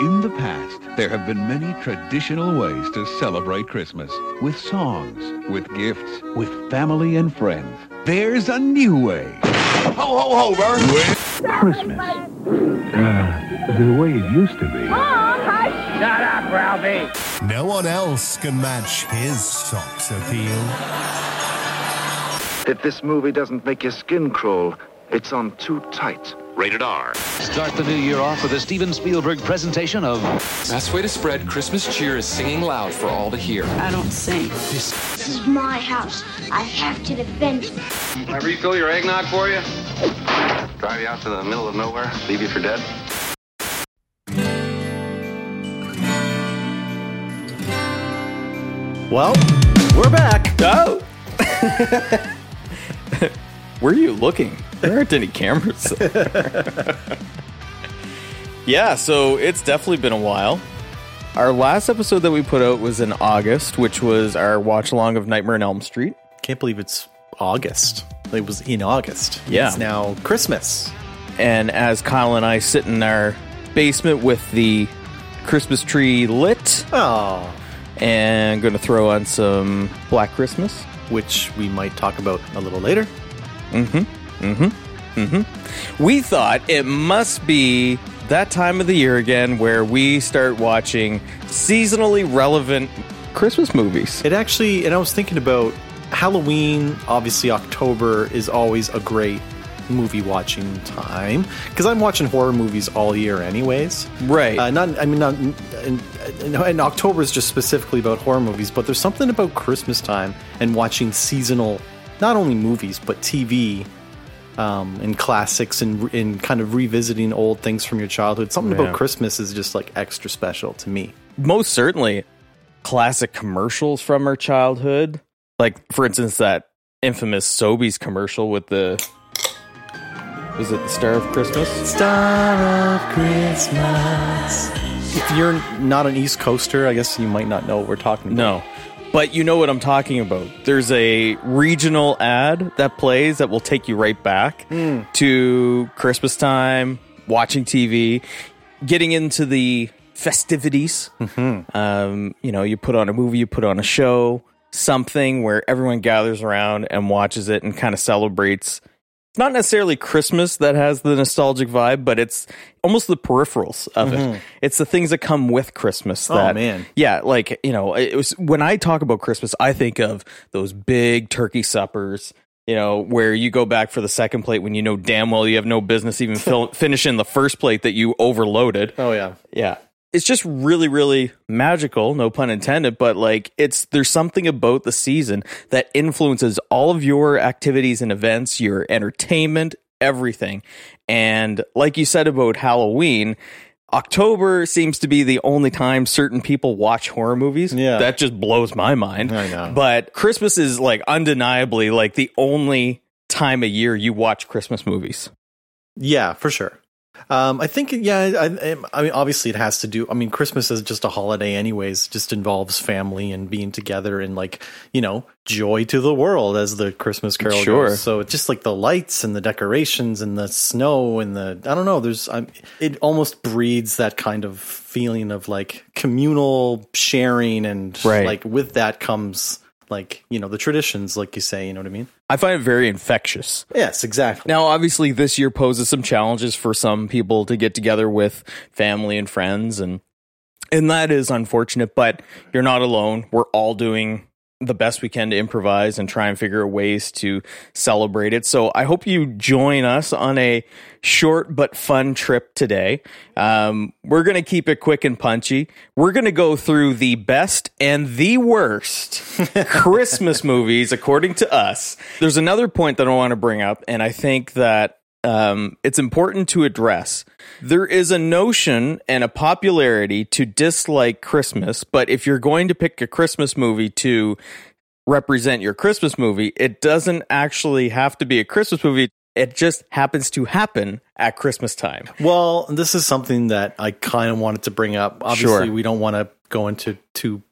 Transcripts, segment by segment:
In the past, there have been many traditional ways to celebrate Christmas. With songs, with gifts, with family and friends. There's a new way. Ho, ho, ho, Bert! Christmas. Uh, the way it used to be. Mom, hush. Shut up, Ralphie. No one else can match his socks appeal. If this movie doesn't make your skin crawl, it's on too tight. Rated R. Start the new year off with a Steven Spielberg presentation of Best way to spread Christmas cheer is singing loud for all to hear. I don't sing. This is my house. I have to defend it. Can I refill your eggnog for you? Drive you out to the middle of nowhere, leave you for dead? Well, we're back. Oh! Where are you looking? There aren't any cameras. yeah, so it's definitely been a while. Our last episode that we put out was in August, which was our watch along of Nightmare on Elm Street. Can't believe it's August. It was in August. Yeah. It's now Christmas. And as Kyle and I sit in our basement with the Christmas tree lit. Oh. And going to throw on some Black Christmas. Which we might talk about a little later. Mm hmm. Mm hmm. Mm hmm. We thought it must be that time of the year again where we start watching seasonally relevant Christmas movies. It actually, and I was thinking about Halloween, obviously, October is always a great movie watching time because I'm watching horror movies all year, anyways. Right. Uh, not, I mean, not, and, and October is just specifically about horror movies, but there's something about Christmas time and watching seasonal, not only movies but TV. Um, and classics and, and kind of revisiting old things from your childhood. Something Yeah. about Christmas is just like extra special to me. Most certainly, classic commercials from our childhood. Like, for instance, that infamous Sobeys commercial with the. Was it the Star of Christmas? Star of Christmas. If you're not an East Coaster, I guess you might not know what we're talking about. No. But you know what I'm talking about. There's a regional ad that plays that will take you right back Hmm. to Christmas time, watching TV, getting into the festivities. Mm-hmm. Um, you know, you put on a movie, you put on a show, something where everyone gathers around and watches it and kind of celebrates. Not necessarily Christmas that has the nostalgic vibe, but it's almost the peripherals of Mhm. it. It's the things that come with Christmas. Oh, man. yeah, like you know, it was when I talk about Christmas, I think of those big turkey suppers. You know, where you go back for the second plate when you know damn well you have no business even fill, finishing the first plate that you overloaded. Oh yeah, yeah. It's just really, really magical, no pun intended, but like it's there's something about the season that influences all of your activities and events, your entertainment, everything. And like you said about Halloween, October seems to be the only time certain people watch horror movies. Yeah. That just blows my mind. I know. But Christmas is like undeniably like the only time of year you watch Christmas movies. Yeah, for sure. Um, I think, yeah, I, I mean, obviously it has to do, I mean, Christmas is just a holiday anyways, just involves family and being together and like, you know, joy to the world as the Christmas carol Sure. goes. So it's just like the lights and the decorations and the snow and the, I don't know, there's, um, it almost breeds that kind of feeling of like communal sharing and Right. like with that comes like, you know, the traditions, like you say, you know what I mean? I find it very infectious. Yes, exactly. Now, obviously, this year poses some challenges for some people to get together with family and friends, and and that is unfortunate. But you're not alone. We're all doing the best we can to improvise and try and figure out ways to celebrate it. So I hope you join us on a short but fun trip today. Um, we're going to keep it quick and punchy. We're going to go through the best and the worst Christmas movies according to us. There's another point that I want to bring up, and I think that um, it's important to address. There is a notion and a popularity to dislike Christmas, but if you're going to pick a Christmas movie to represent your Christmas movie, it doesn't actually have to be a Christmas movie. It just happens to happen at Christmas time. Well, this is something that I kind of wanted to bring up. Obviously, Sure. we don't want to go into too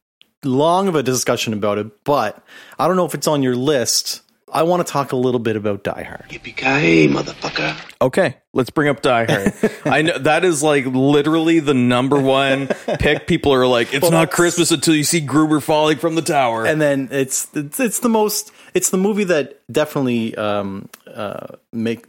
long of a discussion about it, but I don't know if it's on your list I want to talk a little bit about Die Hard. Yippee motherfucker! Okay, let's bring up Die Hard. I know that is like literally the number one pick. People are like, it's Well, not Christmas until you see Gruber falling from the tower. and then it's it's, it's the most it's the movie that definitely um, uh, make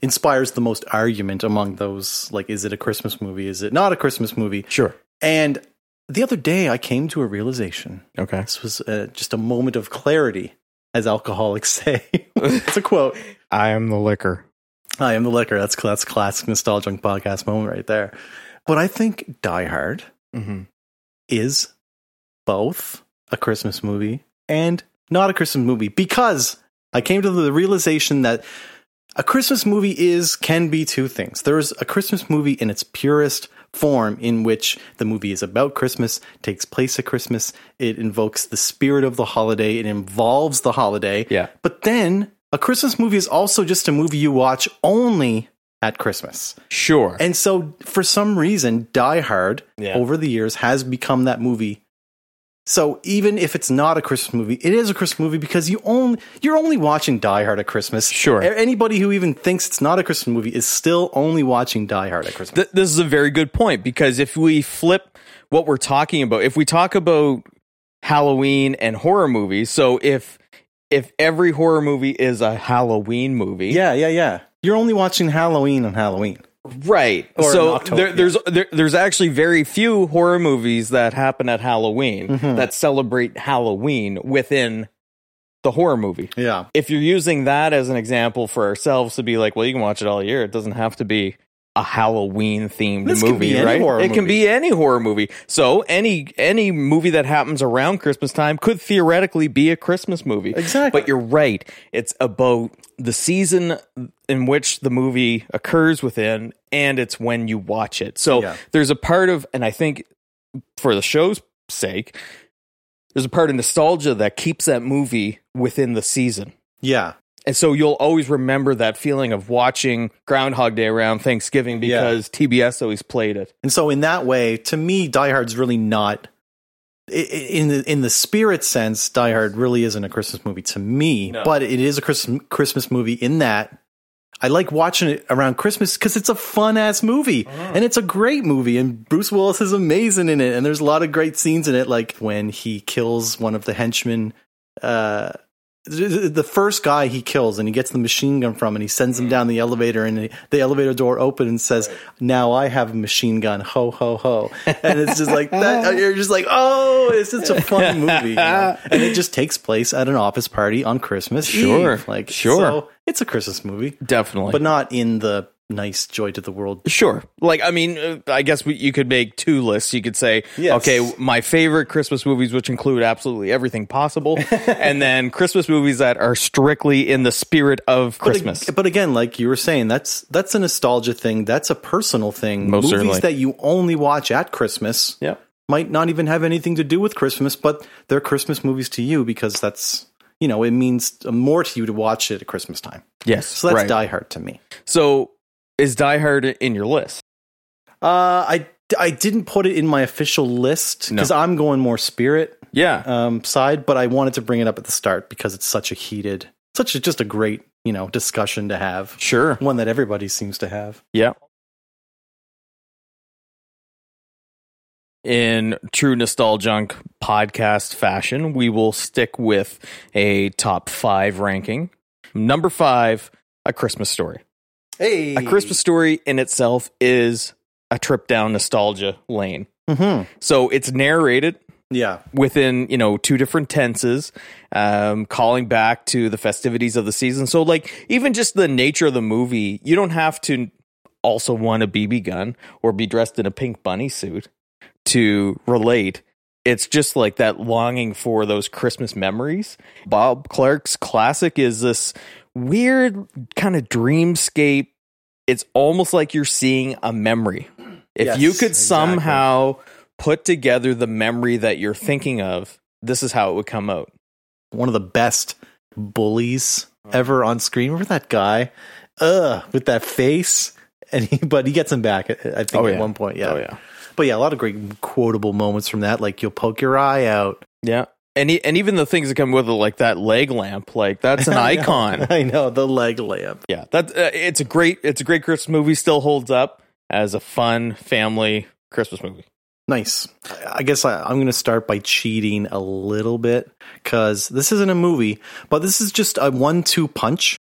inspires the most argument among those like is it a christmas movie is it not a christmas movie sure and the other day i came to a realization okay this was uh, just a moment of clarity as alcoholics say it's a quote I am the liquor. i am the liquor that's that's classic nostalgia podcast moment right there but i think die hard Mm-hmm. is both a Christmas movie and not a Christmas movie because I came to the realization that a Christmas movie is can be two things. There's a Christmas movie in its purest form in which the movie is about Christmas, takes place at Christmas, it invokes the spirit of the holiday, it involves the holiday. Yeah. But then a Christmas movie is also just a movie you watch only at Christmas. Sure. And so, for some reason, Die Hard Yeah. over the years has become that movie. So even if it's not a Christmas movie, it is a Christmas movie because you only you're only watching Die Hard at Christmas. Sure. Anybody who even thinks it's not a Christmas movie is still only watching Die Hard at Christmas. Th- this is a very good point because if we flip what we're talking about, if we talk about Halloween and horror movies, so if if every horror movie is a Halloween movie, yeah, yeah, yeah. You're only watching Halloween on Halloween. Right? Or so there, there's there, there's actually very few horror movies that happen at Halloween Mhm. that celebrate Halloween within the horror movie. Yeah. If you're using that as an example for ourselves to be like, well, you can watch it all year. It doesn't have to be a Halloween themed movie, right? it can be any horror movie. So any any movie that happens around Christmas time could theoretically be a Christmas movie. Exactly. But you're right. It's about the season in which the movie occurs within and it's when you watch it. So Yeah. there's a part of and I think for the show's sake, there's a part of nostalgia that keeps that movie within the season. Yeah. And so you'll always remember that feeling of watching Groundhog Day around Thanksgiving Yeah. because TBS always played it. And so in that way, to me, Die Hard's really not in the in the spirit sense. Die Hard really isn't a Christmas movie to me, No. but it is a Christmas Christmas movie in that I like watching it around Christmas because it's a fun ass movie and it's a great movie and Bruce Willis is amazing in it and there's a lot of great scenes in it, like when he kills one of the henchmen. Uh, the first guy he kills and he gets the machine gun from and he sends him down the elevator and the elevator door opens and says now i have a machine gun ho ho ho and it's just like that you're just like oh it's just a fun movie you know? and it just takes place at an office party on christmas Sure. Eve. like Sure. so it's a christmas movie Definitely. but not in the nice joy to the world Sure. Like, I mean, uh, I guess we, you could make two lists. You could say, Yes. okay, my favorite Christmas movies, which include absolutely everything possible, and then Christmas movies that are strictly in the spirit of But Christmas. But, again, like you were saying, that's that's a nostalgia thing. That's a personal thing. Most Movies certainly. that you only watch at Christmas yeah. might not even have anything to do with Christmas, but they're Christmas movies to you because that's you know it means more to you to watch it at Christmas time. Yes. So that's right. Die Hard to me. So is Die Hard in your list? Uh, I I didn't put it in my official list No. because I'm going more spirit Yeah. um, side, but I wanted to bring it up at the start because it's such a heated, such a just a great you know discussion to have. Sure. One that everybody seems to have. Yeah. In true Nostalgunk podcast fashion, we will stick with a top five ranking. Number five, A Christmas Story. Hey, A Christmas Story in itself is a trip down nostalgia lane. hmm So it's narrated Yeah, within you know two different tenses um calling back to the festivities of the season. So like even just the nature of the movie you don't have to also want a bb gun or be dressed in a pink bunny suit to relate. It's just like that longing for those christmas memories. Bob clark's classic is this weird kind of dreamscape it's almost like you're seeing a memory if Yes, you could exactly. somehow put together the memory that you're thinking of, this is how it would come out. one of the best bullies ever on screen. Remember that guy, uh, with that face, and he, but he gets him back. I I think Oh, at yeah. one point, yeah. Oh, yeah. But yeah, a lot of great quotable moments from that. Like you'll poke your eye out, Yeah. And e- and even the things that come with it, like that leg lamp, like that's an I know. icon. I know the leg lamp. Yeah, that uh, it's a great it's a great Christmas movie. Still holds up as a fun family Christmas movie. Nice. I guess I, I'm going to start by cheating a little bit because this isn't a movie, but this is just a one-two punch.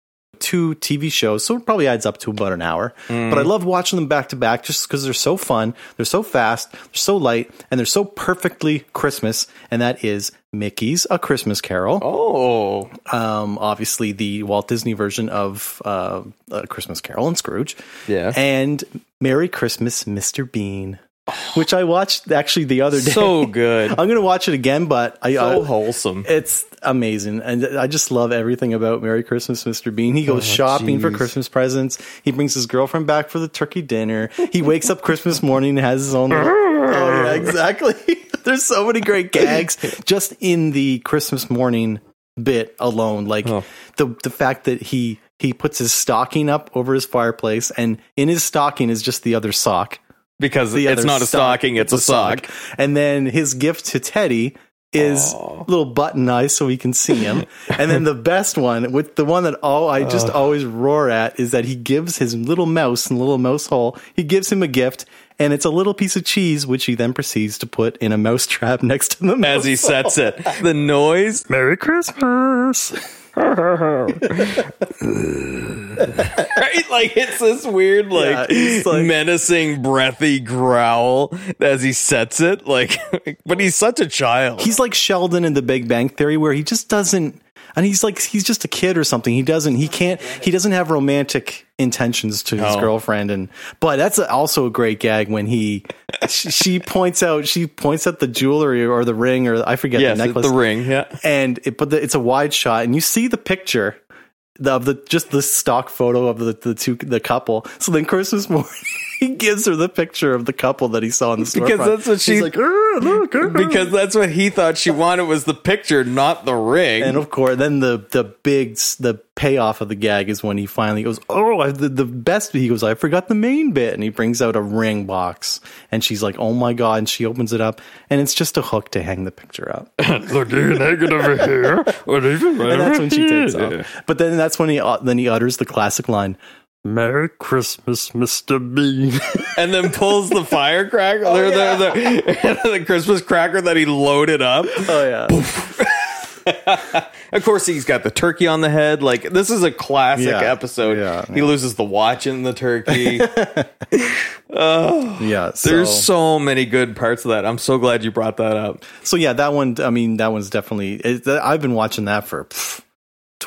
Two TV shows, so it probably adds up to about an hour. But I love watching them back to back just because they're so fun, they're so fast, they're so light, and they're so perfectly Christmas. And that is Mickey's A Christmas Carol. Oh, um, obviously the Walt Disney version of uh, A Christmas Carol and Scrooge. Yeah. And Merry Christmas, Mr. Bean, which I watched actually the other day. So good. I'm going to watch it again, but I, so uh, wholesome. it's amazing. And I just love everything about Merry Christmas, Mr. Bean. He goes Oh, shopping for. Christmas presents. He brings his girlfriend back for the turkey dinner. He wakes up Christmas morning and has his own. oh, yeah, exactly. There's so many great gags just in the Christmas morning bit alone. Like Oh. the the fact that he he puts his stocking up over his fireplace, and in his stocking is just the other sock. Because The it's not a stocking, it's, a sock. And then his gift to Teddy is little button eyes so he can see him. and then the best one, with the one that all I just always roar at, is that he gives his little mouse in the little mouse hole. He gives him a gift, and it's a little piece of cheese, which he then proceeds to put in a mouse trap next to the mouse As he sets it, the noise. Merry Christmas. right? Like it's this weird, like, he's like- menacing, breathy growl as he sets it. Like, but he's such a child. He's like Sheldon in The Big Bang Theory, where he just doesn't. And he's like he's just a kid or something. He doesn't. He can't. He doesn't have romantic intentions to his girlfriend. And but that's also a great gag when he she, she points out she points at the jewelry or the ring or I forget yes, the necklace. the ring. Yeah. And it, but the, it's a wide shot, and you see the picture the- of the just the stock photo of the the two the couple. So then Christmas morning. He gives her the picture of the couple that he saw in the store. Because that's what She's she- like. "Er, look, er." Because that's what he thought she wanted was the picture, not the ring. And of course, then the the big the payoff of the gag is when he finally goes, "Oh, I, the the best." He goes, "I forgot the main bit," and he brings out a ring box, and she's like, "Oh my god!" And she opens it up, and it's just a hook to hang the picture up. Look, you naked over here. Or even and that's when she takes off. But then that's when he uh, then he utters the classic line, "Merry Christmas, Mister Bean." and then pulls the firecracker, Oh, the, the, the, the Christmas cracker that he loaded up. oh yeah. Of course, he's got the turkey on the head. Like this is a classic Yeah. episode. Yeah, he loses the watch in the turkey. Oh, yeah, so, There's so many good parts of that. I'm so glad you brought that up. so yeah, that one. I mean, that one's definitely. It, I've been watching that for pff,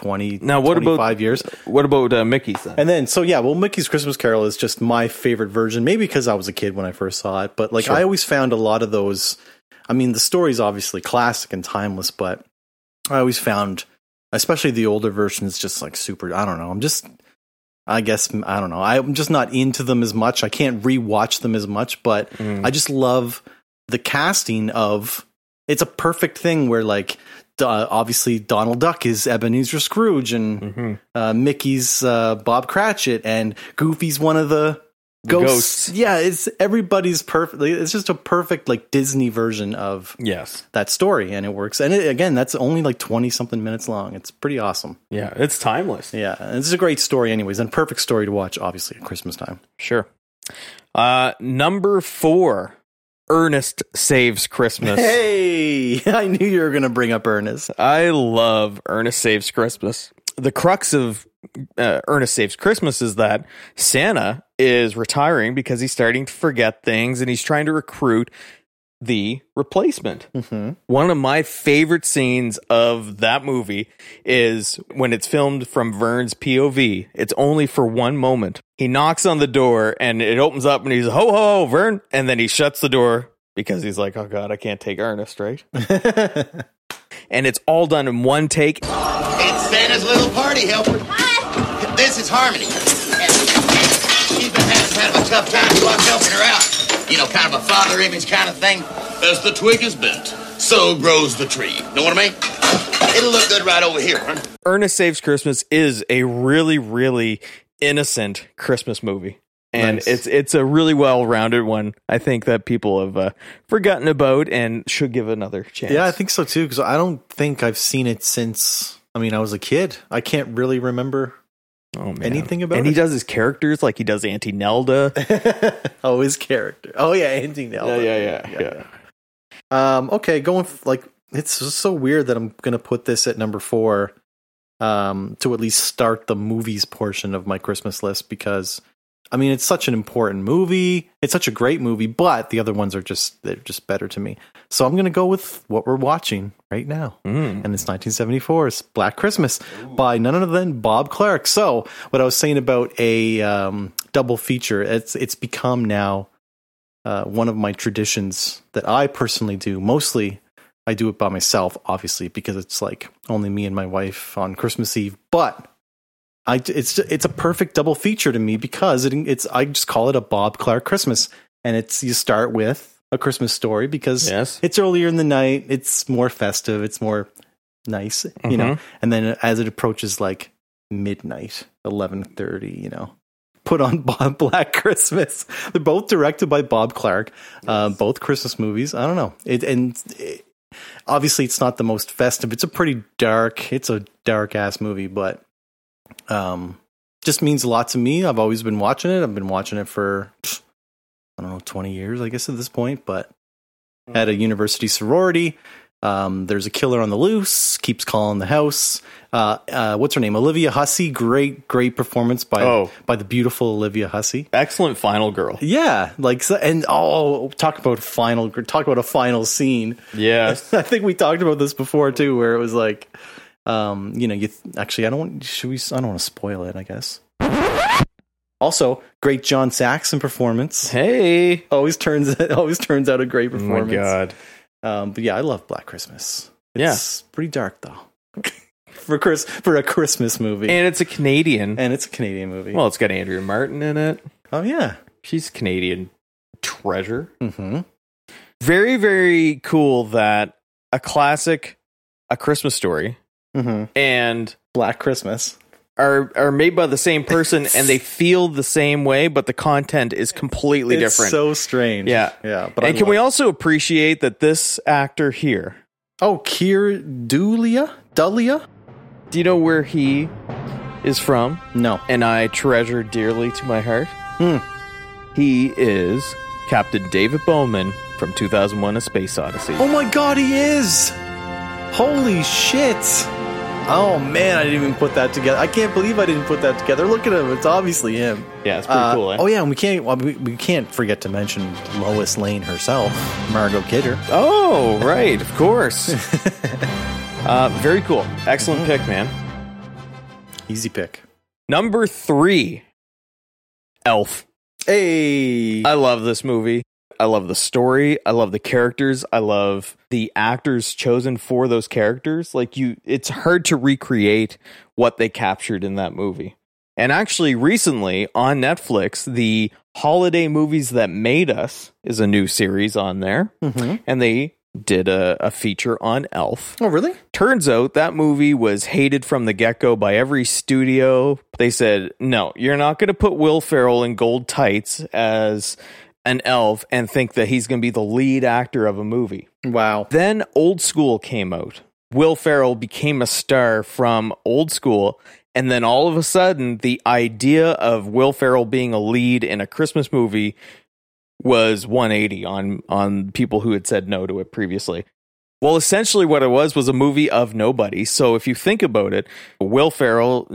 twenty Now, what about- 25 years. What about uh, Mickey's then? And then, so yeah, well, Mickey's Christmas Carol is just my favorite version. Maybe because I was a kid when I first saw it, but like Sure. I always found a lot of those. I mean, the story's obviously classic and timeless, but I always found, especially the older versions, just like super. I don't know. I'm just, I guess I don't know. I'm just not into them as much. I can't rewatch them as much, but Mm. I just love the casting of. It's a perfect thing where like. Uh, obviously, Donald Duck is Ebenezer Scrooge, and Mm-hmm. uh, Mickey's uh, Bob Cratchit, and Goofy's one of the ghosts. ghosts. Yeah, it's everybody's perfect. It's just a perfect like Disney version of yes. that story, and it works. And it, again, that's only like twenty something minutes long. It's pretty awesome. Yeah, it's timeless. Yeah, and it's a great story, anyways, and perfect story to watch, obviously at Christmas time. Sure. Uh, number four, Ernest Saves Christmas. Hey, I knew you were going to bring up Ernest. I love Ernest Saves Christmas. The crux of uh, Ernest Saves Christmas is that Santa is retiring because he's starting to forget things and he's trying to recruit the replacement. Mm-hmm. One of my favorite scenes of that movie is when it's filmed from Vern's POV. It's only for one moment. He knocks on the door and it opens up and he's ho ho Vern, and then he shuts the door because he's like, oh god, I can't take Ernest, right? and it's all done in one take. It's Santa's little party helper. Hi. This is Harmony. She's been having kind of a tough time, so I'm helping her out. You know, kind of a father image kind of thing. As the twig is bent, so grows the tree. Know what I mean? It'll look good right over here, huh? Ernest Saves Christmas is a really, really innocent Christmas movie. and Nice. it's it's a really well rounded one. I think that people have uh, forgotten about and should give another chance. Yeah, I think so too. Because I don't think I've seen it since. I mean, I was a kid. I can't really remember oh, man. anything about and it. he does his characters like he does Auntie Nelda. oh, his character. Oh yeah, Andy Nelson. yeah, yeah, yeah, yeah. Um, okay, going f- like it's just so weird that I'm gonna put this at number four, um, to at least start the movies portion of my Christmas list because, I mean, it's such an important movie. It's such a great movie, but the other ones are just they're just better to me. So I'm gonna go with what we're watching right now, Mm. and it's 1974's Black Christmas by none other than Bob Clark. So what I was saying about a um, double feature, it's it's become now uh, one of my traditions that I personally do. Mostly, I do it by myself, obviously, because it's like only me and my wife on Christmas Eve. But I, it's it's a perfect double feature to me because it, it's I just call it a Bob Clark Christmas, and it's you start with a Christmas story because Yes. it's earlier in the night, it's more festive, it's more nice, you know, Mhm. and then as it approaches like midnight, eleven thirty, you know, put on Bob Black Christmas. They're both directed by Bob Clark. Uh, both Christmas movies. I don't know. It and it, obviously it's not the most festive. It's a pretty dark. It's a dark ass movie, but um, just means a lot to me. I've always been watching it. I've been watching it for I don't know twenty years, I guess at this point. But at a university sorority. Um, there's a killer on the loose. Keeps calling the house. Uh, uh, what's her name? Olivia Hussey. Great, great performance by Oh. by the beautiful Olivia Hussey. Excellent final girl. Yeah, like and oh, talk about final. Talk about a final scene. Yes. I think we talked about this before too, where it was like, um, you know, you th- actually, I don't want. Should we? I don't want to spoil it. I guess. Also, great John Saxon performance. Hey. Always turns it always turns out a great Oh my performance. god. Um, but yeah, I love Black Christmas. Yeah. It's pretty dark though. for Chris for a Christmas movie, And it's a Canadian. and it's a Canadian movie. Well, it's got Andrea Martin in it. oh yeah. She's Canadian treasure. hmm Very, very cool that a classic, a Christmas story, hmm and Black Christmas. are are made by the same person and they feel the same way, but the content is completely It's different. so strange. yeah. yeah. But and I can we also appreciate that this actor here, Oh, Keir Dullea? Dullea? do you know where he is from? No. And I treasure dearly to my heart. Hmm. He is Captain David Bowman from 2001: A Space Odyssey. Oh my god, he is! Holy shit! Oh man, I didn't even put that together. I can't believe I didn't put that together. Look at him; it's obviously him. Yeah, it's pretty Uh, cool. Eh? Oh yeah, and we can't well, we, we can't forget to mention Lois Lane herself, Margot Kidder. Oh, right, of course. uh, very cool. Excellent pick, man. Easy pick. Number three, Elf. Hey, I love this movie. I love the story. I love the characters. I love the actors chosen for those characters. Like you, it's hard to recreate what they captured in that movie. And actually, recently on Netflix, the Holiday Movies That Made Us is a new series on there. Mhm. And they did a, a feature on Elf. oh really? Turns out that movie was hated from the get go by every studio. They said, no, you're not going to put Will Ferrell in gold tights as an elf and think that he's going to be the lead actor of a movie. Wow. Then Old School came out. Will Ferrell became a star from Old School. And then all of a sudden, the idea of Will Ferrell being a lead in a Christmas movie was 180 on on people who had said no to it previously. Well, essentially, what it was was a movie of nobody. So if you think about it, Will Ferrell,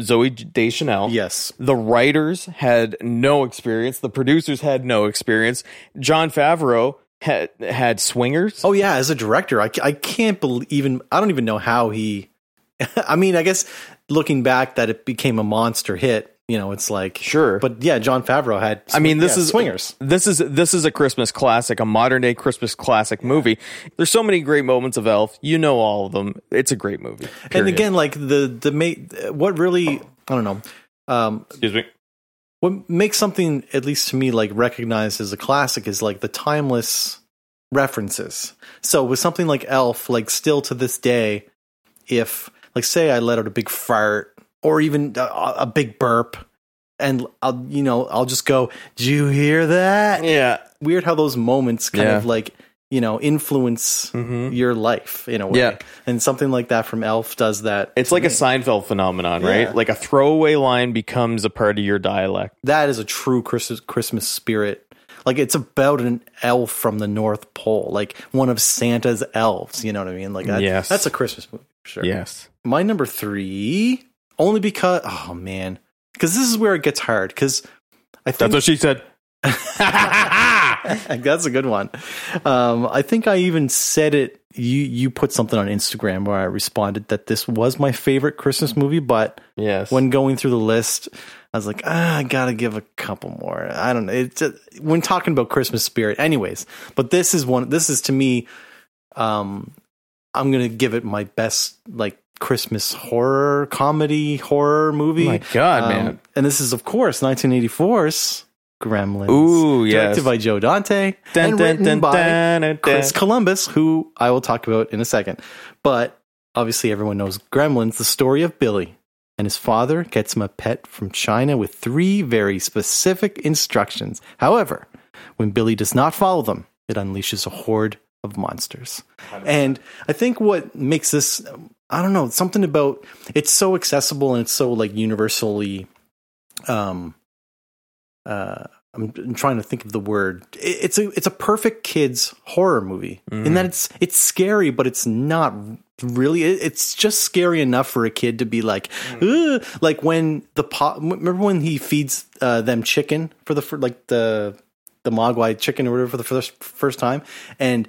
Zooey Deschanel, Yes. the writers had no experience, the producers had no experience. Jon Favreau had had swingers. Oh yeah, as a director, I, I can't believe even I don't even know how he. I mean, I guess looking back, that it became a monster hit. You know, it's like Sure. but yeah, Jon Favreau had. I mean, this yeah, is swingers. This is this is a Christmas classic, a modern day Christmas classic movie. There's so many great moments of Elf. You know all of them. It's a great movie. And again, like the the ma- what really I don't know. Um, excuse me. what makes something at least to me like recognized as a classic is like the timeless references. So with something like Elf, like still to this day, if like say I let out a big fart or even a, a big burp, and I'll you know I'll just go, "Do you hear that?" Yeah. Weird how those moments kind Yeah. of like you know influence Mhm. your life in a way. Yeah. and something like that from Elf does that. It's like a Seinfeld phenomenon, right? Yeah. Like a throwaway line becomes a part of your dialect. that is a true Christmas Christmas spirit. Like it's about an elf from the North Pole, like one of Santa's elves. You know what I mean? Like that, Yes. that's a Christmas movie, for sure. Yes. My number three, only because oh man, because this is where it gets hard. Because I think That's what she said. That's a good one. Um, I think I even said it. You you put something on Instagram where I responded that this was my favorite Christmas movie, but Yes. when going through the list, I was like, ah, I gotta give a couple more. I don't know. It's just, when talking about Christmas spirit, anyways. But this is one. This is to me. Um, I'm gonna give it my best like Christmas horror comedy horror movie. Oh my God, Um, man. And this is of course 1984's Gremlins. Ooh, yes. directed by Joe Dante Dun, and dun, written dun, by Chris. Columbus, who I will talk about in a second. But obviously, everyone knows Gremlins, the story of Billy. And his father gets him a pet from China with three very specific instructions. However, when Billy does not follow them, it unleashes a horde of monsters. And I think what makes this, I don't know, something about it's so accessible and it's so like universally um uh I'm, I'm trying to think of the word. It- It's a it's a perfect kids horror movie in that it's it's scary, but it's not really. it- It's just scary enough for a kid to be like, "Ugh." like when the pot. Remember when he feeds uh, them chicken for the fir- like the the mogwai chicken or whatever for the first first time, and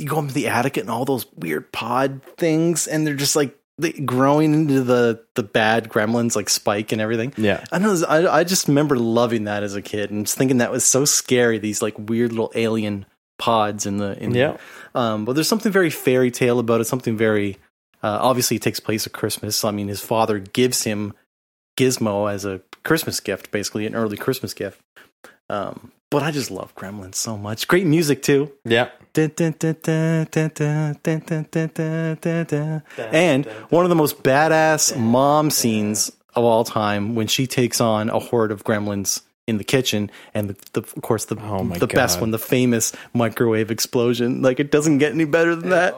you go up to the attic and all those weird pod things, and they're just like they- growing into the the bad gremlins like Spike and everything. Yeah. I know. I, I just remember loving that as a kid and just thinking that was so scary. These like weird little alien pods in the in Yeah. Um, but there's something very fairy tale about it. Something very uh, obviously it takes place at Christmas. I mean, his father gives him Gizmo as a Christmas gift, basically an early Christmas gift. Um, but I just love Gremlins so much. Great music too. Yeah. And one of the most badass mom scenes of all time when she takes on a horde of gremlins in the kitchen and the, the, of course the oh the God. best one the famous microwave explosion like it doesn't get any better than that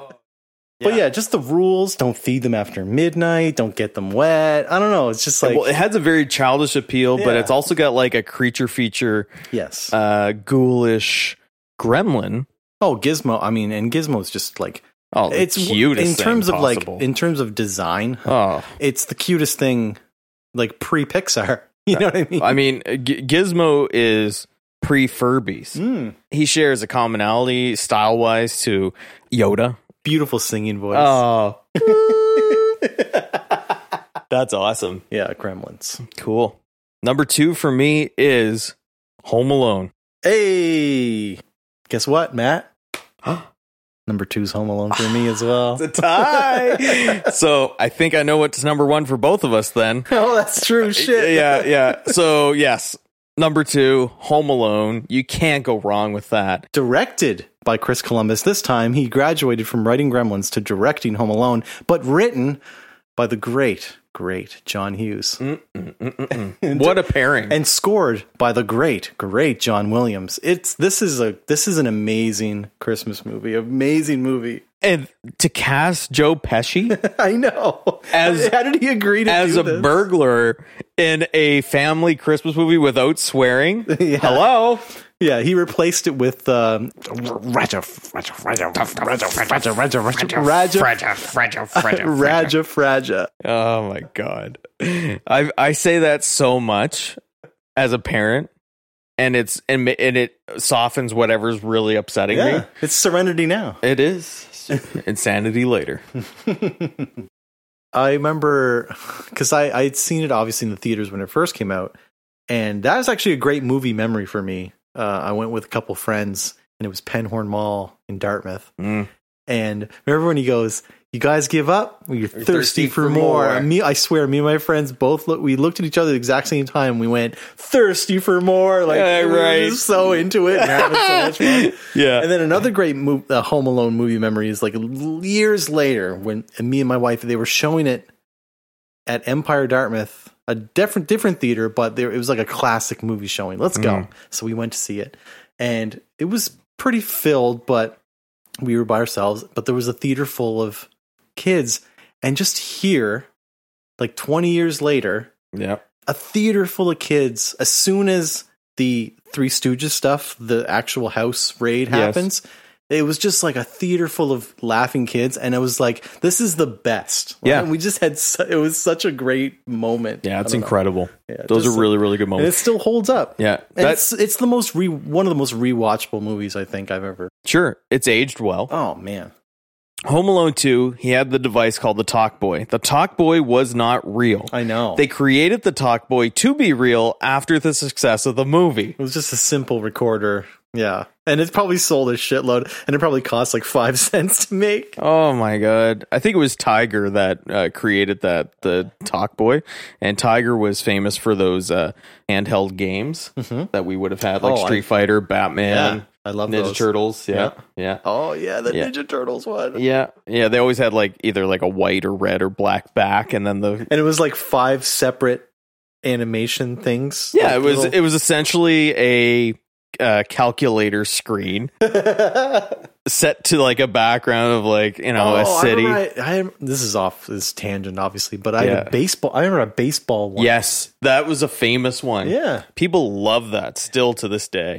but yeah, just the rules: don't feed them after midnight, don't get them wet. I don't know. It's just like well, it has a very childish appeal, but it's also got like a creature feature, yes. uh, ghoulish gremlin. oh, Gizmo. I mean, and Gizmo's just like Oh, the it's cutest in terms of possible. like in terms of design. oh, it's the cutest thing, like pre Pixar. You know what I mean? I mean, G- Gizmo is pre Furbies. Mm. He shares a commonality style wise to Yoda. Beautiful singing voice. Oh, that's awesome. yeah, Gremlins. Cool. Number two for me is Home Alone. Hey, guess what, Matt? Number two's Home Alone for me as well. It's a tie. so I think I know what's number one for both of us then. oh, that's true. Uh, Shit. yeah, yeah. So yes, number two, Home Alone. You can't go wrong with that. Directed by Chris Columbus. This time he graduated from writing Gremlins to directing Home Alone, but written by the great, great John Hughes. Mm, mm, mm, what a pairing! and scored by the great, great John Williams. It's this is a this is an amazing Christmas movie, amazing movie. And to cast Joe Pesci I know. As- how did he agree to as a this? burglar in a family Christmas movie without swearing. Yeah. Hello. Yeah, he replaced it with um, Raja, Raja, Raja, Raja, Raja, Raja, Raja, Raja, Raja, Fraja. Oh my god. I I say that so much as a parent and it's and, and it softens whatever's really upsetting Yeah, me. it's Serenity now. It is insanity later. I remember because I I had seen it obviously in the theaters when it first came out, and that was actually a great movie memory for me. Uh, I went with a couple friends, and it was Penhorn Mall in Dartmouth. Mm. And remember when he goes, "You guys give up? You're, thirsty, thirsty for, for more." more. Me, I swear, me and my friends both look. We looked at each other at the exact same time. We went, "Thirsty for more!" Like Yeah, we were right. just so into it and having so much fun. Yeah. And then another great uh, Home Alone movie memory is like years later when and me and my wife they were showing it at Empire Dartmouth. a different different theater, but there it was like a classic movie showing. Let's go. Mm. So we went to see it, and it was pretty filled, but we were by ourselves. But there was a theater full of kids, and just here, like twenty years later, Yeah. a theater full of kids. As soon as the Three Stooges stuff, the actual house raid Yes. happens. It was just like a theater full of laughing kids, and it was like, "This is the best." Yeah. And we just had su- it was such a great moment. Yeah, it's incredible. Yeah, Those just- are really, really good and it still holds up. Yeah. And That's it's it's the most re one of the most rewatchable movies I think I've ever. sure. It's aged well. Oh man, Home Alone 2, he had the device called the Talk Boy. The Talk Boy was not real. I know. They created the Talk Boy to be real after the success of the movie. it was just a simple recorder. Yeah, and it probably sold a shitload, and it probably cost like five cents to make. Oh my god. I think it was Tiger that uh, created that the Talk Boy and Tiger was famous for those uh, handheld games that we would have had like Oh, I- Street Fighter, Batman, Yeah, I love Ninja those. Turtles, yeah. Yeah. Oh yeah, the Yeah. Ninja Turtles one. Yeah. Yeah, they always had like either like a white or red or black back and then the and it was like five separate animation things. Yeah, Like it was little- it was essentially a uh, calculator screen set to like a background of like you know a Oh, I city. remember I, I- this is off this tangent, obviously, but I Yeah. had a baseball. I remember a baseball one. Yes, that was a famous one. Yeah. people love that still to this day.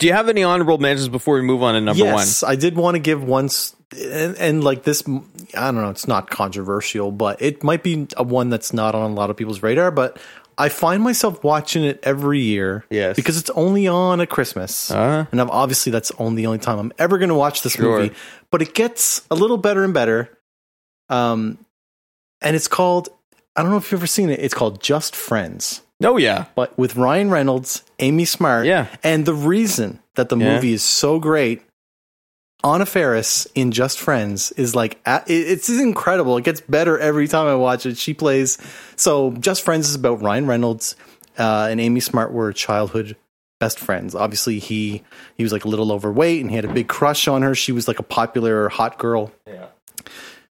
Do you have any honorable mentions before we move on to number one? yes, I did want to give once, and, and like this, I don't know, it's not controversial, but it might be a one that's not on a lot of people's radar. But I find myself watching it every year, Yes. because it's only on at Christmas, Uh-huh. and I'm, obviously that's only the only time I'm ever going to watch this Sure. movie. But it gets a little better and better, um, and it's called. I don't know if you've ever seen it. It's called Just Friends. One? Oh yeah, but with Ryan Reynolds, Amy Smart. Yeah. And the reason that the Yeah. movie is so great, Anna Faris in Just Friends is like, it's incredible. It gets better every time I watch it. She plays, so Just Friends is about Ryan Reynolds uh, and Amy Smart were childhood best friends. Obviously, he, he was like a little overweight and he had a big crush on her. She was like a popular hot girl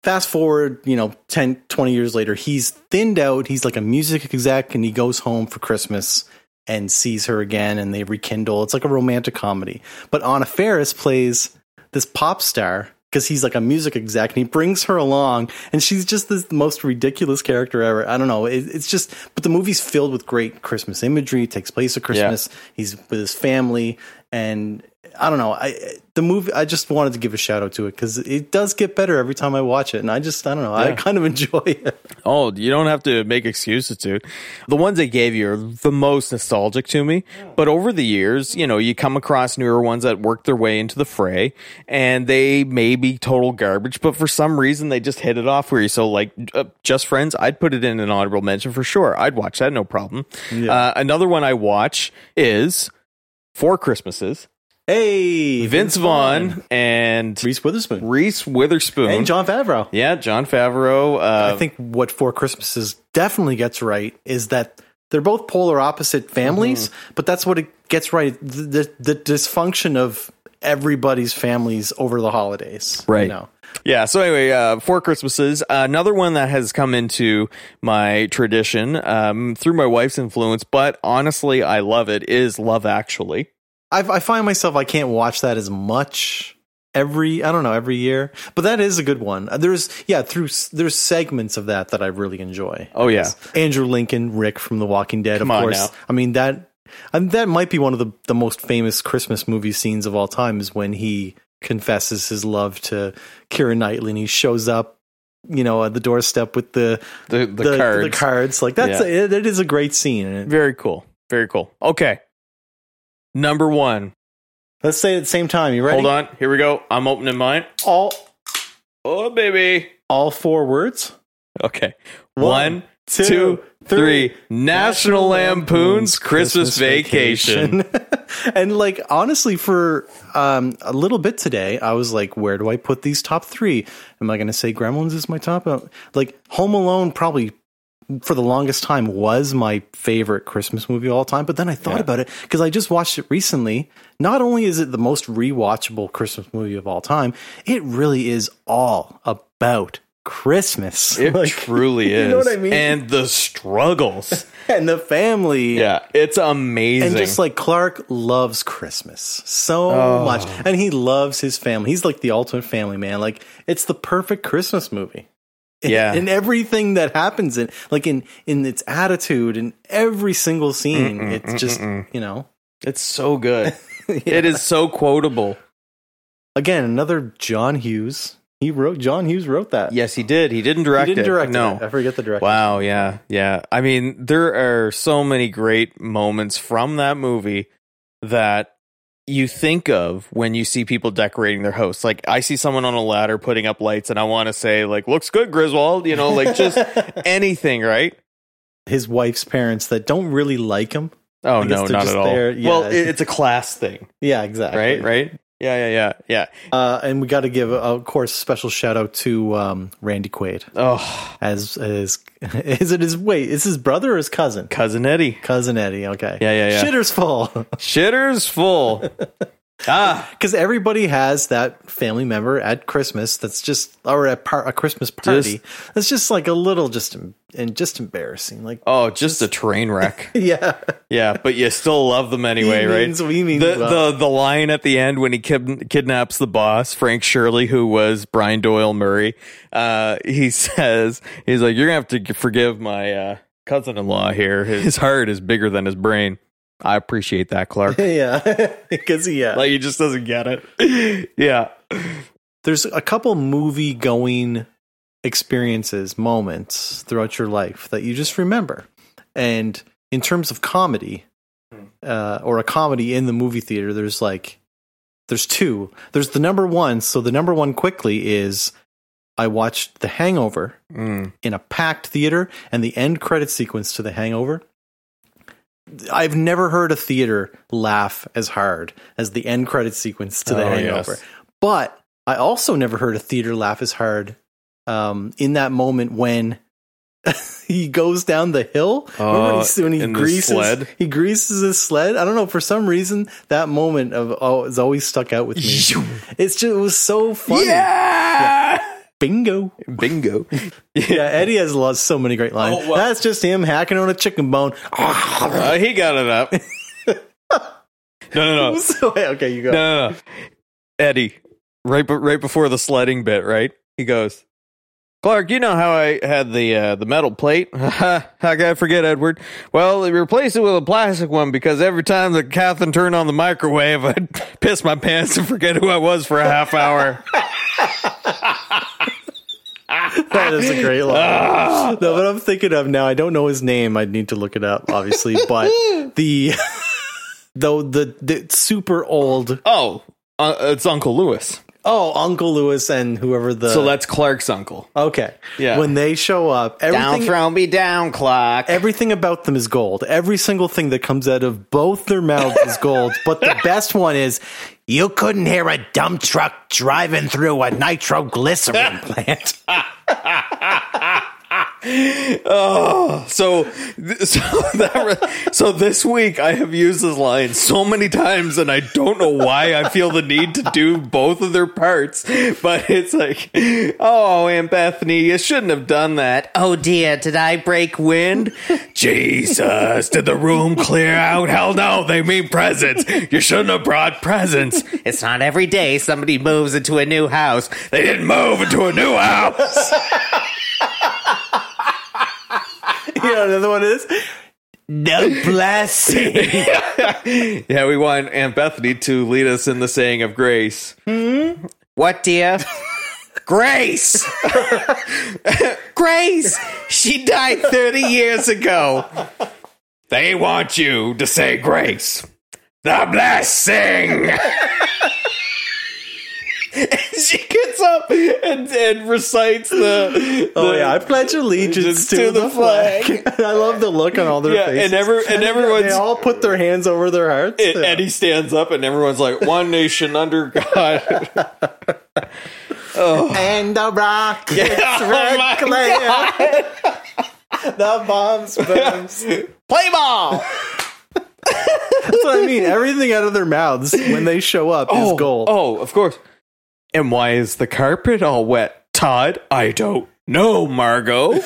fast forward, you know, 10, 20 years later, he's thinned out. He's like a music exec and he goes home for Christmas and sees her again and they rekindle. It's like a romantic comedy. But Anna Faris plays this pop star because he's like a music exec and he brings her along and she's just this most ridiculous character ever. I don't know. It, it's just, but the movie's filled with great Christmas imagery. It takes place at Christmas. He's with his family and I don't know. I the movie. I just wanted to give a shout out to it because it does get better every time I watch it, and I just I don't know. I kind of enjoy it. Oh, you don't have to make excuses to. The ones I gave you are the most nostalgic to me. But over the years, you know, you come across newer ones that work their way into the fray and they may be total garbage, but for some reason they just hit it off where you so like uh, Just Friends, I'd put it in an honorable mention for sure. I'd watch that, no problem. Uh, another one I watch is Four Christmases. Hey, Vince Vaughn and Reese Witherspoon, Reese Witherspoon, and Jon Favreau. Yeah, Jon Favreau. Uh, I think what Four Christmases definitely gets right is that they're both polar opposite families, Mm-hmm. but that's what it gets right. The, the, the dysfunction of everybody's families over the holidays, Right. You know? Yeah. So anyway, uh, Four Christmases. Uh, another one that has come into my tradition um, through my wife's influence, but honestly, I love it. Is Love Actually? I, I find myself I can't watch that as much every I don't know every year, but that is a good one. Uh, There's yeah through there's segments of that that I really enjoy. Oh yeah. Andrew Lincoln, Rick from The Walking Dead, Come of on course. now. I mean that and that might be one of the the most famous Christmas movie scenes of all time is when he confesses his love to Keira Knightley and he shows up. You know, at the doorstep with the The the, cards. the cards. Like that's Yeah. it, it is a great scene. Very cool. Very cool. Okay. Number one. let's say it at the same time. You ready? Hold on. Here we go. I'm opening mine. All Oh baby. all four words. Okay. One, two, two, three. three. National Lampoon's Christmas Vacation. and like honestly, for um, a little bit today, I was like, where do I put these top three? Am I going to say Gremlins is my top? Uh, Like Home Alone probably for the longest time was my favorite Christmas movie of all time. But then I thought Yeah. about it because I just watched it recently. Not only is it the most rewatchable Christmas movie of all time, it really is all about Christmas. It Like, truly is. You know what I mean? And the struggles. and the family. Yeah, it's amazing. And just like Clark loves Christmas so Oh. much. And he loves his family. He's like the ultimate family man. Like it's the perfect Christmas movie. Yeah. In everything that happens in like in in its attitude in every single scene. Mm-mm, it's just, mm-mm. you know. it's so good. It is so quotable. Again, another John Hughes. He wrote John Hughes wrote that. Yes, he did. He didn't direct he didn't it. direct no. it. I forget the director. Wow, yeah, yeah. I mean, there are so many great moments from that movie that you think of when you see people decorating their house. Like I see someone on a ladder putting up lights and I want to say like looks good Griswold, you know, like just anything, right? His wife's parents that don't really like him. Oh I no, not just at all. there- yeah. Well, it's a class thing, Yeah, exactly. right? Right? Yeah, yeah, yeah, yeah. Uh, and we got to give, of course, a special shout out to um, Randy Quaid Oh, as as is it his wait is his brother or his cousin? cousin Eddie, Cousin Eddie. Okay. Yeah, yeah, yeah. Shitter's full shitter's full. ah, because everybody has that family member at Christmas that's just or a par- a Christmas party that's just like a little just and just embarrassing. Like oh, just a train wreck. yeah, Yeah, but you still love them anyway, He right? means- he means the, well. the the line at the end when he kid, kidnaps the boss, Frank Shirley, who was Brian Doyle Murray. Uh, he says he's like, "You're gonna have to forgive my uh, cousin-in-law here. His heart is bigger than his brain." I appreciate that, Clark. yeah, because yeah, like he just doesn't get it. yeah, there's a couple movie going experiences, moments throughout your life that you just remember. And in terms of comedy, uh, or a comedy in the movie theater, there's like, there's two. There's the number one. So the number one quickly is I watched The Hangover Mm. in a packed theater and the end credit sequence to The Hangover. I've never heard a theater laugh as hard as the end credit sequence to The Oh, Hangover. yes. But I also never heard a theater laugh as hard um, in that moment when he goes down the hill. Remember when he, when he in the greases he greases his sled. I don't know for some reason that moment of oh has always stuck out with me. it's just it was so funny. yeah, Bingo. bingo. Yeah, Eddie has lost so many great lines. Oh, That's just him hacking on a chicken bone. Uh, he got it up. no, no, no. So, okay, you go. No, no, no. Eddie, right, right before the sledding bit, right? He goes, Clark, you know how I had the uh, the metal plate? I forget, Edward? Well, they replaced it with a plastic one because every time the Catherine turned on the microwave, I'd piss my pants and forget who I was for a half hour. That is a great line. No, but I'm thinking of now. I don't know his name. I'd need to look it up, obviously. But the though the, the super old oh, uh, it's Uncle Lewis. oh Uncle Lewis and whoever the so that's Clark's uncle. okay Yeah. when they show up everything throw me down, Clark. everything about them is gold. Every single thing that comes out of both their mouths is gold. But the best one is you couldn't hear a dump truck driving through a nitroglycerin plant. Oh, so so that so this week I have used this line so many times, and I don't know why I feel the need to do both of their parts. But it's like, oh, Aunt Bethany, you shouldn't have done that. Oh dear, did I break wind? Jesus, did the room clear out? Hell no, they mean presents. You shouldn't have brought presents. It's not every day somebody moves into a new house. They didn't move into a new house. you know, another one is no blessing. yeah, we want Aunt Bethany to lead us in the saying of grace. Hmm? What, dear? grace! grace! She died 30 years ago. They want you to say grace. The blessing! she gets up and, and recites the, Oh the- yeah, I pledge allegiance to, to the, the flag. flag. I love the look on all their Yeah, faces. and every- and everyone's- they all put their hands over their hearts. And Eddie stands up, and everyone's like, "One nation under God." oh. and the rockets Oh the bombs booms. Play ball. That's what I mean. Everything out of their mouths when they show up is oh, gold. Oh, of course. And why is the carpet all wet? Todd, I don't know, Margot.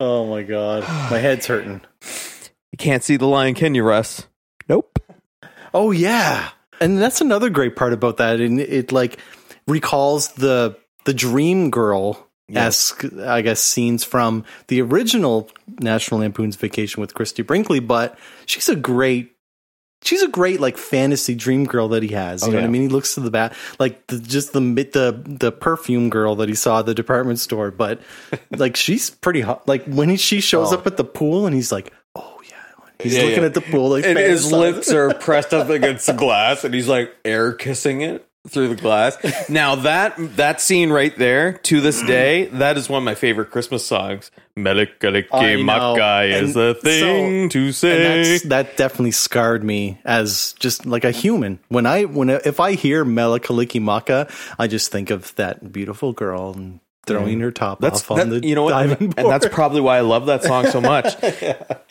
oh my god, my head's hurting. You can't see the lion, can you, Russ? Nope. Oh yeah, and that's another great part about that, and it like recalls the the Dream Girl esque, I guess, scenes from the original National Lampoon's Vacation with Christie Brinkley. But she's a great, she's a great like fantasy dream girl that he has. You Oh, know what. I mean? He looks to the back, like the, just the the the perfume girl that he saw at the department store. But like she's pretty hot. Like when he, she shows Oh. up at the pool and he's like, oh yeah, he's Yeah, looking yeah. at the pool like and his lips are pressed up against the glass, and he's like air kissing it through the glass. Now that that scene right there, to this mm-hmm. day, that is one of my favorite Christmas songs. Melikaliki. Makai is a thing so- to and say. that's, that definitely scarred me as just like a human. When I when if I hear Mele Kalikimaka, I just think of that beautiful girl and throwing her top That's off on that- the you know what, diving board. and that's probably why I love that song so much.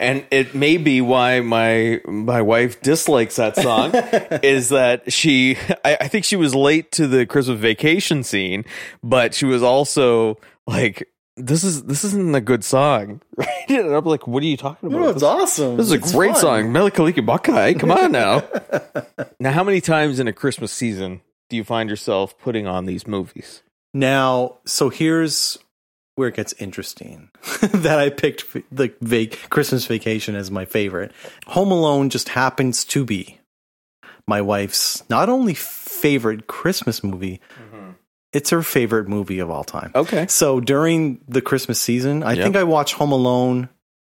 And it may be why my my wife dislikes that song is that she I, I think she was late to the Christmas vacation scene, but she was also like. This is this isn't a good song, right? And I'm like, what are you talking about? No, it's awesome. This is a It's great fun. song, Melikaliki Buckeye. Come on now. now, how many times in a Christmas season do you find yourself putting on these movies? Now, so here's where it gets interesting. that I picked the vac- Christmas Vacation as my favorite. Home Alone just happens to be my wife's not only favorite Christmas movie, mm-hmm. it's her favorite movie of all time. Okay. So during the Christmas season, I Yep. think I watch Home Alone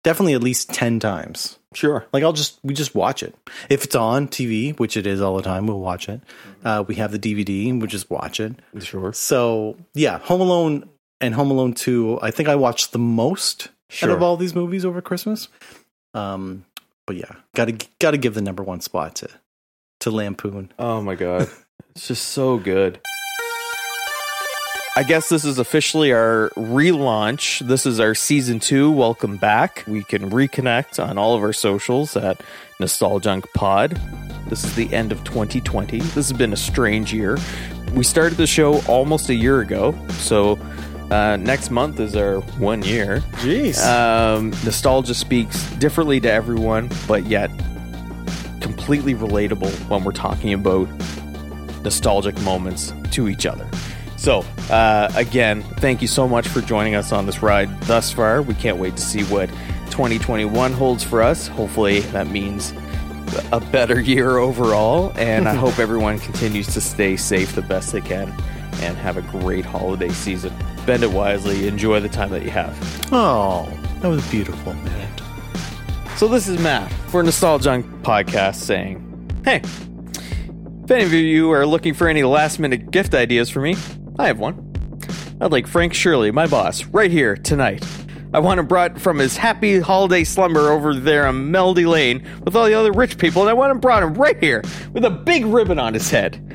definitely at least 10 times. Sure. Like I'll just we just watch it. If it's on TV, which it is all the time, we'll watch it. Uh, we have the DVD, we'll just watch it. Sure. So yeah, Home Alone and Home Alone Two. I think I watched the most Sure. out of all these movies over Christmas. Um, but yeah, gotta gotta give the number one spot to to Lampoon. Oh my god. it's just so good. I guess this is officially our relaunch. This is our season two. Welcome back. We can reconnect on all of our socials at Nostalgunk Pod. This is the end of 2020. This has been a strange year. We started the show almost a year ago, so uh, next month is our one year. Jeez. Um, nostalgia speaks differently to everyone, but yet completely relatable when we're talking about nostalgic moments to each other. So, uh, again, thank you so much for joining us on this ride thus far. We can't wait to see what 2021 holds for us. Hopefully, that means a better year overall. And I hope everyone continues to stay safe the best they can and have a great holiday season. Bend it wisely. Enjoy the time that you have. oh, that was beautiful, man. So this is Matt for Nostalgunk Podcast saying, Hey, if any of you are looking for any last minute gift ideas for me, I have one. I'd like Frank Shirley, my boss, right here tonight. I want him brought from his happy holiday slumber over there on Melody Lane with all the other rich people, and I want him brought him right here with a big ribbon on his head.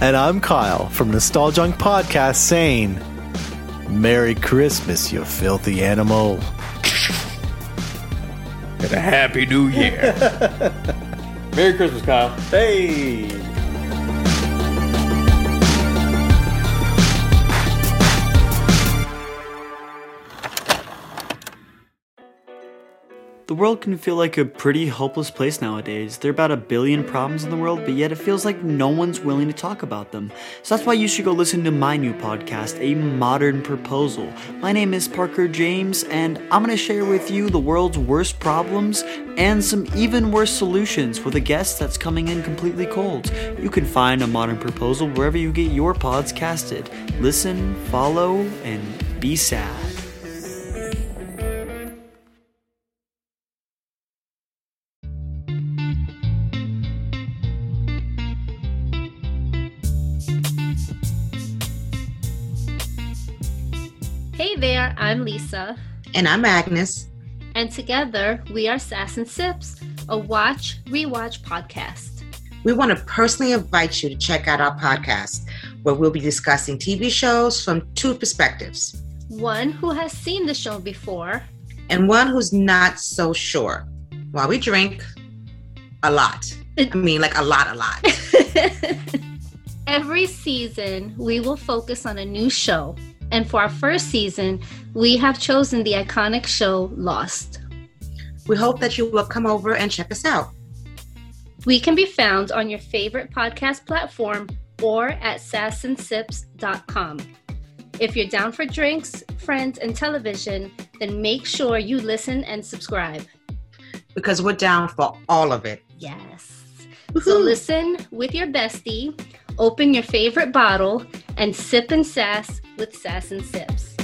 And I'm Kyle from Nostalgunk Podcast saying, "Merry Christmas, you filthy animal." And a happy new year. Merry Christmas, Kyle. Hey. The world can feel like a pretty hopeless place nowadays. There are about a billion problems in the world, but yet it feels like no one's willing to talk about them. So that's why you should go listen to my new podcast, A Modern Proposal. My name is Parker James, and I'm going to share with you the world's worst problems and some even worse solutions with a guest that's coming in completely cold. You can find A Modern Proposal wherever you get your pods casted. Listen, follow, and be sad. Hey there, I'm Lisa. And I'm Agnes. And together we are Sass and Sips, a watch, rewatch podcast. We want to personally invite you to check out our podcast, where we'll be discussing TV shows from two perspectives one who has seen the show before, and one who's not so sure. While we drink a lot. I mean, like a lot, a lot. Every season, we will focus on a new show. And for our first season, we have chosen the iconic show Lost. We hope that you will come over and check us out. We can be found on your favorite podcast platform or at sassinsips.com. If you're down for drinks, friends, and television, then make sure you listen and subscribe. Because we're down for all of it. Yes. Woo-hoo. So listen with your bestie, open your favorite bottle, and sip and sass with Sass and Sips.